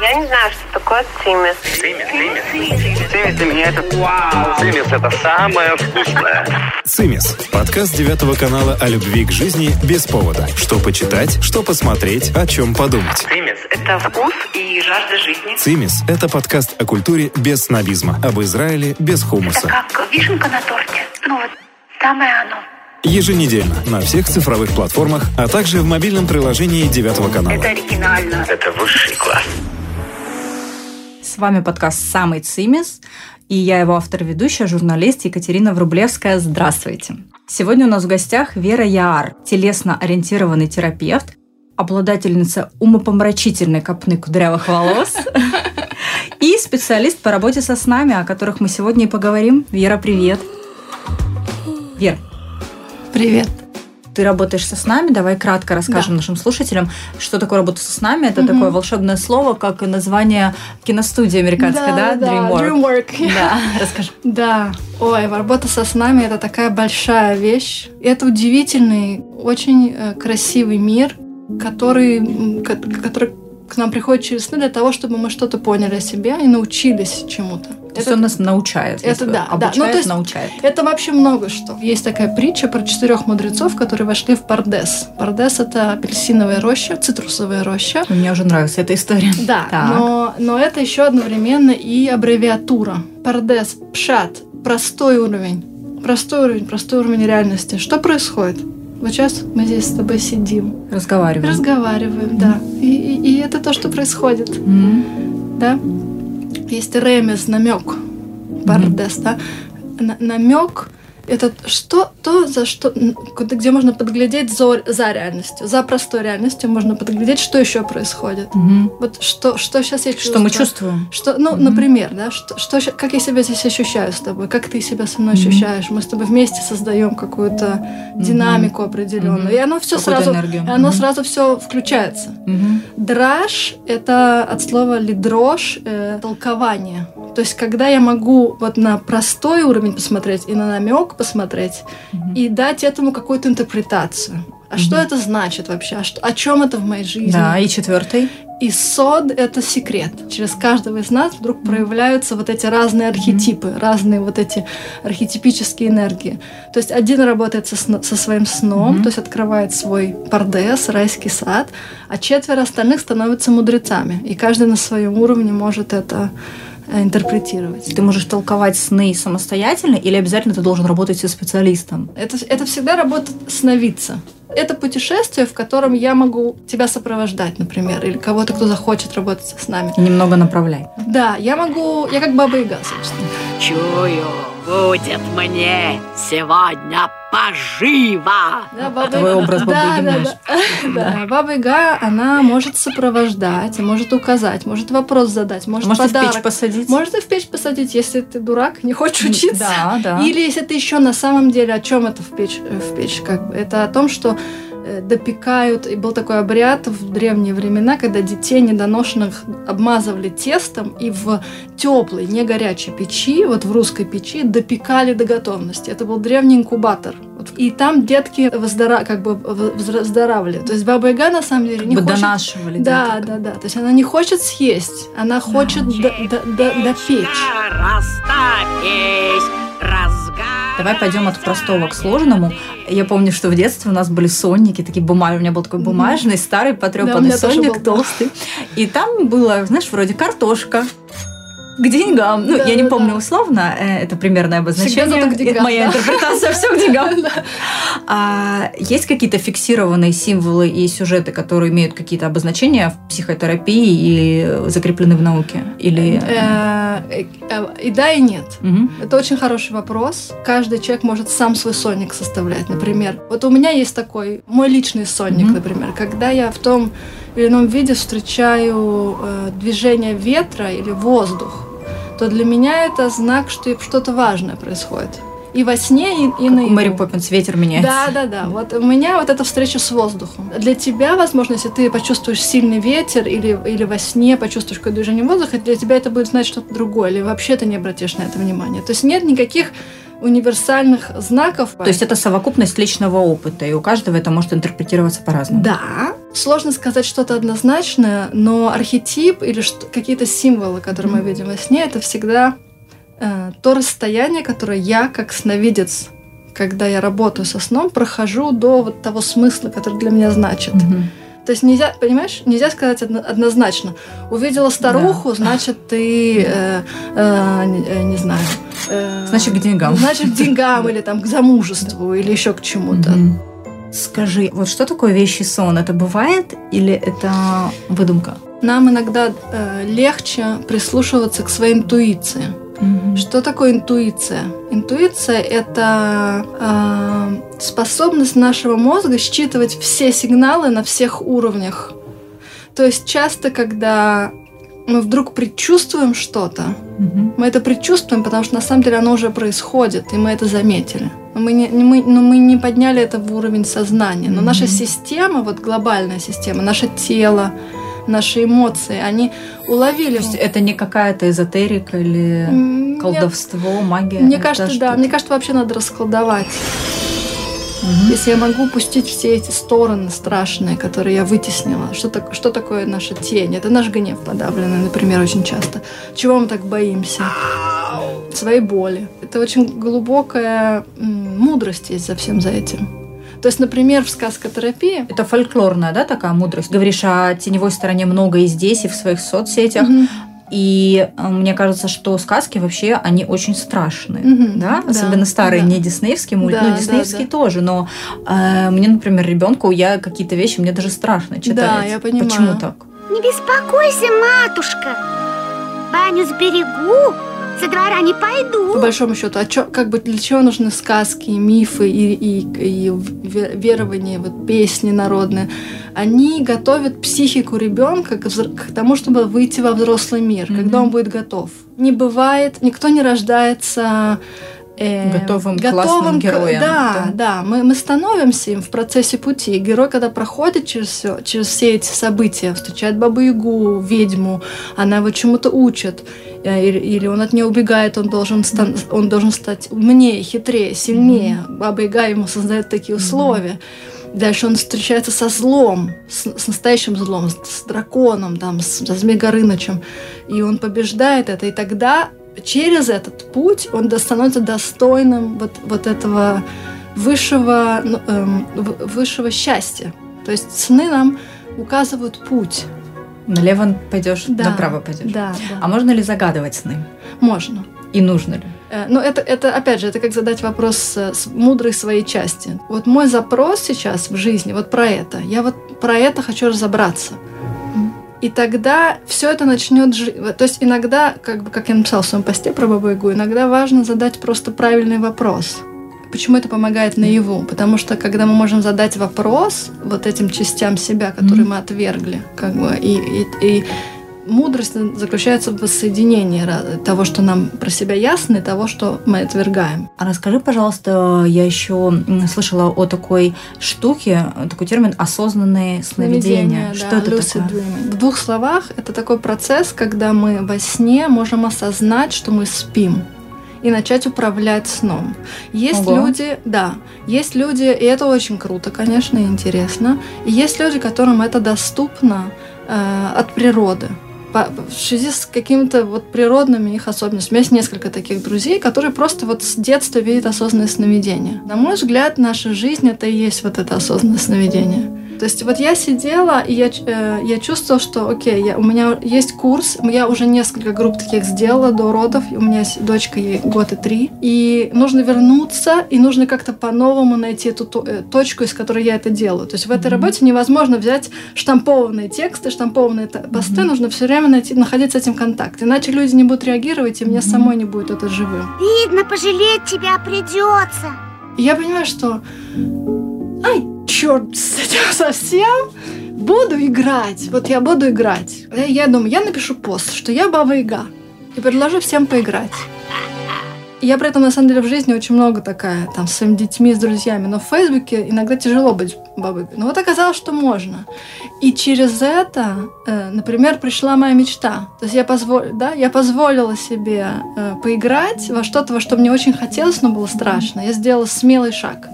Я не знаю, что такое цимис. Цимис, цимис. Цимис для меня это вау. Цимис это самое вкусное. «Цимис» – подкаст девятого канала о любви к жизни без повода. Что почитать, что посмотреть, о чем подумать. Цимис Это вкус и жажда жизни. «Цимис» – это подкаст о культуре без снобизма, об Израиле без хумуса. Как вишенка на торте. Ну вот, самое оно. Еженедельно на всех цифровых платформах, а также в мобильном приложении девятого канала. Это оригинально. это высший класс. Вами подкаст «Самый Цимис», и я его автор-ведущая, журналист Екатерина Врублевская. Здравствуйте. Сегодня у нас в гостях Вера Яар, телесно-ориентированный терапевт, обладательница умопомрачительной копны кудрявых волос и специалист по работе со снами, о которых мы сегодня и поговорим. Вера, привет. Вер, Привет. Ты работаешь со снами. Давай кратко расскажем Да. нашим слушателям, что такое работа со снами. Это Мгм. такое волшебное слово, как название киностудии американской, да? DreamWorks. Dreamwork. Да, расскажи. Да. Ой, работа со снами это такая большая вещь. Это удивительный, очень э, красивый мир, который, который к нам приходит через сны для того, чтобы мы что-то поняли о себе и научились чему-то. То есть он нас научает. это да, да. Обучает, Ну, то есть- научает. Это вообще много что. Есть такая притча про четырех мудрецов, которые вошли в Пардес. Пардес это апельсиновая роща, цитрусовая роща. Мне уже нравится эта история. Да, Так. но, но это еще одновременно и аббревиатура. Пардес, пшат, простой уровень. Простой уровень, простой уровень реальности. Что происходит? Вот сейчас мы здесь с тобой сидим, Разговариваем. разговариваем, да. И, и- и это то, что происходит, М. да. Есть ремес, намек. Пардес, да. намек это что то, за что, где можно подглядеть за, за реальностью, за простой реальностью можно подглядеть, что еще происходит. Мгм. Вот что, что сейчас я Что мы чувствуем? Что, ну, Мгм. например, да, что, что, как я себя здесь ощущаю с тобой, как ты себя со мной Мгм. ощущаешь, мы с тобой вместе создаем какую-то динамику определенную, Мгм. и оно все сразу, энергию. оно Мгм. сразу все включается. Мгм. Драж – это от слова лидрош, э, толкование. То есть, когда я могу вот на простой уровень посмотреть и на намек посмотреть, Мгм. и дать этому какую-то интерпретацию. А что Мгм. это значит вообще? А что, о чем это в моей жизни? Да, и четвертый. И сод — это секрет. Через каждого из нас вдруг проявляются вот эти разные архетипы, разные вот эти архетипические энергии. То есть один работает со, сно- со своим сном, Мгм. то есть открывает свой пардес, райский сад, а четверо остальных становятся мудрецами. И каждый на своем уровне может это интерпретировать. Ты можешь толковать сны самостоятельно или обязательно ты должен работать со специалистом? Это, это всегда работа сновидца. Это путешествие, в котором я могу тебя сопровождать, например, или кого-то, кто захочет работать с нами. И немного направляй. Да, я могу, я как баба Яга, собственно. Чую, будет мне сегодня поживо. Да, баба Твой образ Бабы да, да, наш. да. Да, Баба Яга, она может сопровождать, может указать, может вопрос задать, может, Может, и в подарок. печь посадить? Может и в печь посадить, если ты дурак, не хочешь учиться. Да, да. Или если ты еще на самом деле о чем это в печь, э, в печь как бы? Это о том, что допекают, и был такой обряд в древние времена, когда детей недоношенных обмазывали тестом и в теплой, не горячей печи, вот в русской печи, допекали до готовности. Это был древний инкубатор. И там детки воздора, как бы выздоравливали. То есть Баба Яга на самом деле не Бы хочет... донашивали Да, деток. да, да. То есть она не хочет съесть, она хочет до- до- до- допечь. Растопись, разгар. Давай пойдем от простого к сложному. Я помню, что в детстве у нас были сонники, такие бумажные. У меня был такой бумажный, старый, Да, потрепанный тоже сонник, толстый. И там было, знаешь, вроде картошка. К деньгам. Ну, Да, я не да, помню да. условно, э, это примерное обозначение. к деньгам, Это моя да. интерпретация все к деньгам. А есть какие-то фиксированные символы и сюжеты, которые имеют какие-то обозначения в психотерапии или закреплены в науке? Или... Э, э, И да, и нет. Это очень хороший вопрос. Каждый человек может сам свой сонник составлять. Например, вот у меня есть такой мой личный сонник, например, когда я в том или ином виде встречаю движение ветра или воздух, то для меня это знак, что что-то важное происходит. И во сне, и, и Как у наяву. Мэри Поппинс ветер меняется. Да, да, да. Вот у меня вот эта встреча с воздухом. Для тебя, возможно, если ты почувствуешь сильный ветер или, или во сне почувствуешь какое-то движение воздуха, для тебя это будет значить что-то другое, или вообще ты не обратишь на это внимание. То есть нет никаких универсальных знаков. То есть это совокупность личного опыта, и у каждого это может интерпретироваться по-разному. Да. Сложно сказать что-то однозначное, но архетип или какие-то символы, которые мы видим во сне, это всегда э, то расстояние, которое я, как сновидец, когда я работаю со сном, прохожу до вот того смысла, который для меня значит. Мгм. То есть нельзя, понимаешь, нельзя сказать одно- однозначно. Увидела старуху, значит ты, э, э, не, э, не знаю. Э, Значит, к деньгам. Значит, к деньгам или там к замужеству или еще к чему-то. Скажи, вот что такое вещий сон? Это бывает или это выдумка? Нам иногда э, легче прислушиваться к своей интуиции. Что такое интуиция? Интуиция это э, способность нашего мозга считывать все сигналы на всех уровнях. То есть часто, когда мы вдруг предчувствуем что-то, Мгм. мы это предчувствуем, потому что на самом деле оно уже происходит, и мы это заметили. Но мы не, мы, но мы не подняли это в уровень сознания. Но наша система, вот глобальная система, наше тело, наши эмоции, они уловили. То есть это не какая-то эзотерика или нет. колдовство, магия? Мне кажется, да. Мне кажется, вообще надо расколдовать. Мгм. Если я могу пустить все эти стороны страшные, которые я вытеснила. Что, так, что такое наша тень? Это наш гнев подавленный, например, очень часто. Чего мы так боимся? Своей боли. Это очень глубокая мудрость есть за всем за этим. То есть, например, в сказкотерапии Это фольклорная, да, такая мудрость? Говоришь о теневой стороне много и здесь, и в своих соцсетях. Мгм. И э, мне кажется, что сказки вообще, они очень страшные. Мгм. Да? Да, Особенно старые, да. не диснеевские мульт, Да, ну да, диснеевские да. тоже, но э, мне, например, ребенку я какие-то вещи мне даже страшно читать. я понимаю. Почему так? Не беспокойся, матушка. Баню сберегу, со двора не По пойду. большому счету, а чё, как бы для чего нужны сказки, мифы и, и, и ве- верования, вот песни народные? Они готовят психику ребенка к, взр- к тому, чтобы выйти во взрослый мир, Мгм. когда он будет готов. Не бывает, никто не рождается э, Готовым, классным к- героем, Да, да. да, мы, мы становимся им в процессе пути. И Герой, когда проходит через все, через все эти события, встречает бабу Ягу, ведьму, она его чему-то учит, э, или, или он от нее убегает, он должен, стан- он должен стать умнее, хитрее, сильнее. Баба Яга ему создает такие условия. Дальше он встречается со злом, с, с настоящим злом, с, с драконом, там, с, со Змей Горынычем. И он побеждает это. И тогда через этот путь он становится достойным вот, вот этого высшего, ну, эм, высшего счастья. То есть сны нам указывают путь. Налево пойдешь, Да, направо пойдешь. Да, да. А можно ли загадывать сны? можно. И нужно ли? Э, Ну, это, это, опять же, это как задать вопрос э, с мудрой своей части. Вот мой запрос сейчас в жизни вот про это. Я вот про это хочу разобраться. И тогда все это начнет жить. То есть иногда, как, бы, как я написала в своем посте про Бабу Ягу, иногда важно задать просто правильный вопрос. Почему это помогает наяву? Потому что когда мы можем задать вопрос вот этим частям себя, которые Мгм. мы отвергли, как бы, и, и, и мудрость заключается в воссоединении того, что нам про себя ясно, и того, что мы отвергаем. А расскажи, пожалуйста, я еще слышала о такой штуке, такой термин осознанные сновидения. Что да, это lucid такое? dreaming. В двух словах, это такой процесс, когда мы во сне можем осознать, что мы спим и начать управлять сном. Есть Ого. люди, да, есть люди, и это очень круто, конечно, и интересно. И есть люди, которым это доступно э, от природы. В связи с какими-то вот природными их особенностями. У меня есть несколько таких друзей, которые просто вот с детства видят осознанное сновидение. На мой взгляд, наша жизнь это и есть вот это осознанное сновидение. То есть вот я сидела, и я, э, я чувствовала, что, окей, я, у меня есть курс, я уже несколько групп таких сделала до родов, и у меня есть дочка, ей год и три, и нужно вернуться, и нужно как-то по-новому найти эту то- э, точку, из которой я это делаю. То есть в этой Мгм. работе невозможно взять штампованные тексты, штампованные та- посты, Мгм. нужно все время найти, находить с этим контакт, иначе люди не будут реагировать, и мне Мгм. самой не будет это живым. Видно, пожалеть тебя придется. И я понимаю, что черт с этим совсем, буду играть. Вот я буду играть. Я, я думаю, я напишу пост, что я Баба Яга. И предложу всем поиграть. Я при этом, на самом деле, в жизни очень много такая, там, с своими детьми, с друзьями. Но в Фейсбуке иногда тяжело быть бабой. Но вот оказалось, что можно. И через это, э, например, пришла моя мечта. То есть я, позвол... да, я позволила себе э, поиграть во что-то, во что мне очень хотелось, но было страшно. Я сделала смелый шаг.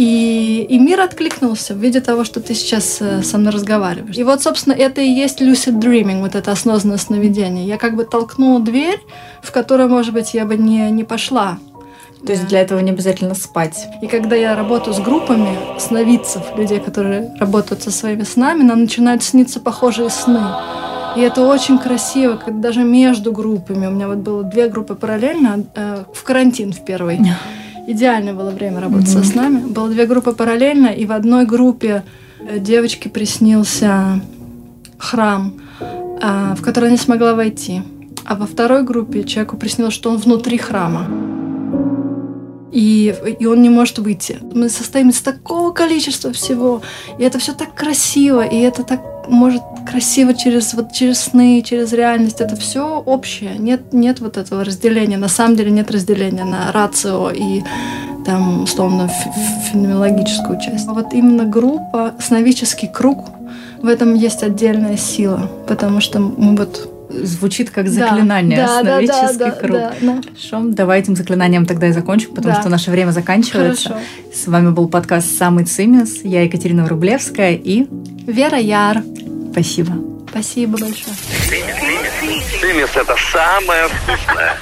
И, и мир откликнулся в виде того, что ты сейчас э, со мной разговариваешь. И вот, собственно, это и есть lucid dreaming, вот это осознанное сновидение. Я как бы толкнула дверь, в которую, может быть, я бы не, не пошла. То есть для этого не обязательно спать. И когда я работаю с группами сновидцев, людей, которые работают со своими снами, нам начинают сниться похожие сны. И это очень красиво, когда даже между группами. У меня вот было две группы параллельно, э, в карантин в первый идеальное было время работать mm-hmm. со снами. Было две группы параллельно, и в одной группе э, девочке приснился храм, а, в который она не смогла войти. А во второй группе человеку приснилось, что он внутри храма. И, и он не может выйти. Мы состоим из такого количества всего. И это все так красиво, и это так может красиво через, вот, через сны, через реальность. Это все общее. Нет, нет вот этого разделения. На самом деле нет разделения на рацио и там, условно, феноменологическую часть. А вот именно группа, сновидческий круг, в этом есть отдельная сила, потому что мы вот звучит как заклинание, да, сновидческий да, да, круг. Да, да. Хорошо, давай этим заклинанием тогда и закончим, потому да. что наше время заканчивается. Хорошо. С вами был подкаст «Самый цимис». Я Екатерина Врублевская и... Вера Яр. Спасибо. Спасибо большое. Цимис – это самое вкусное.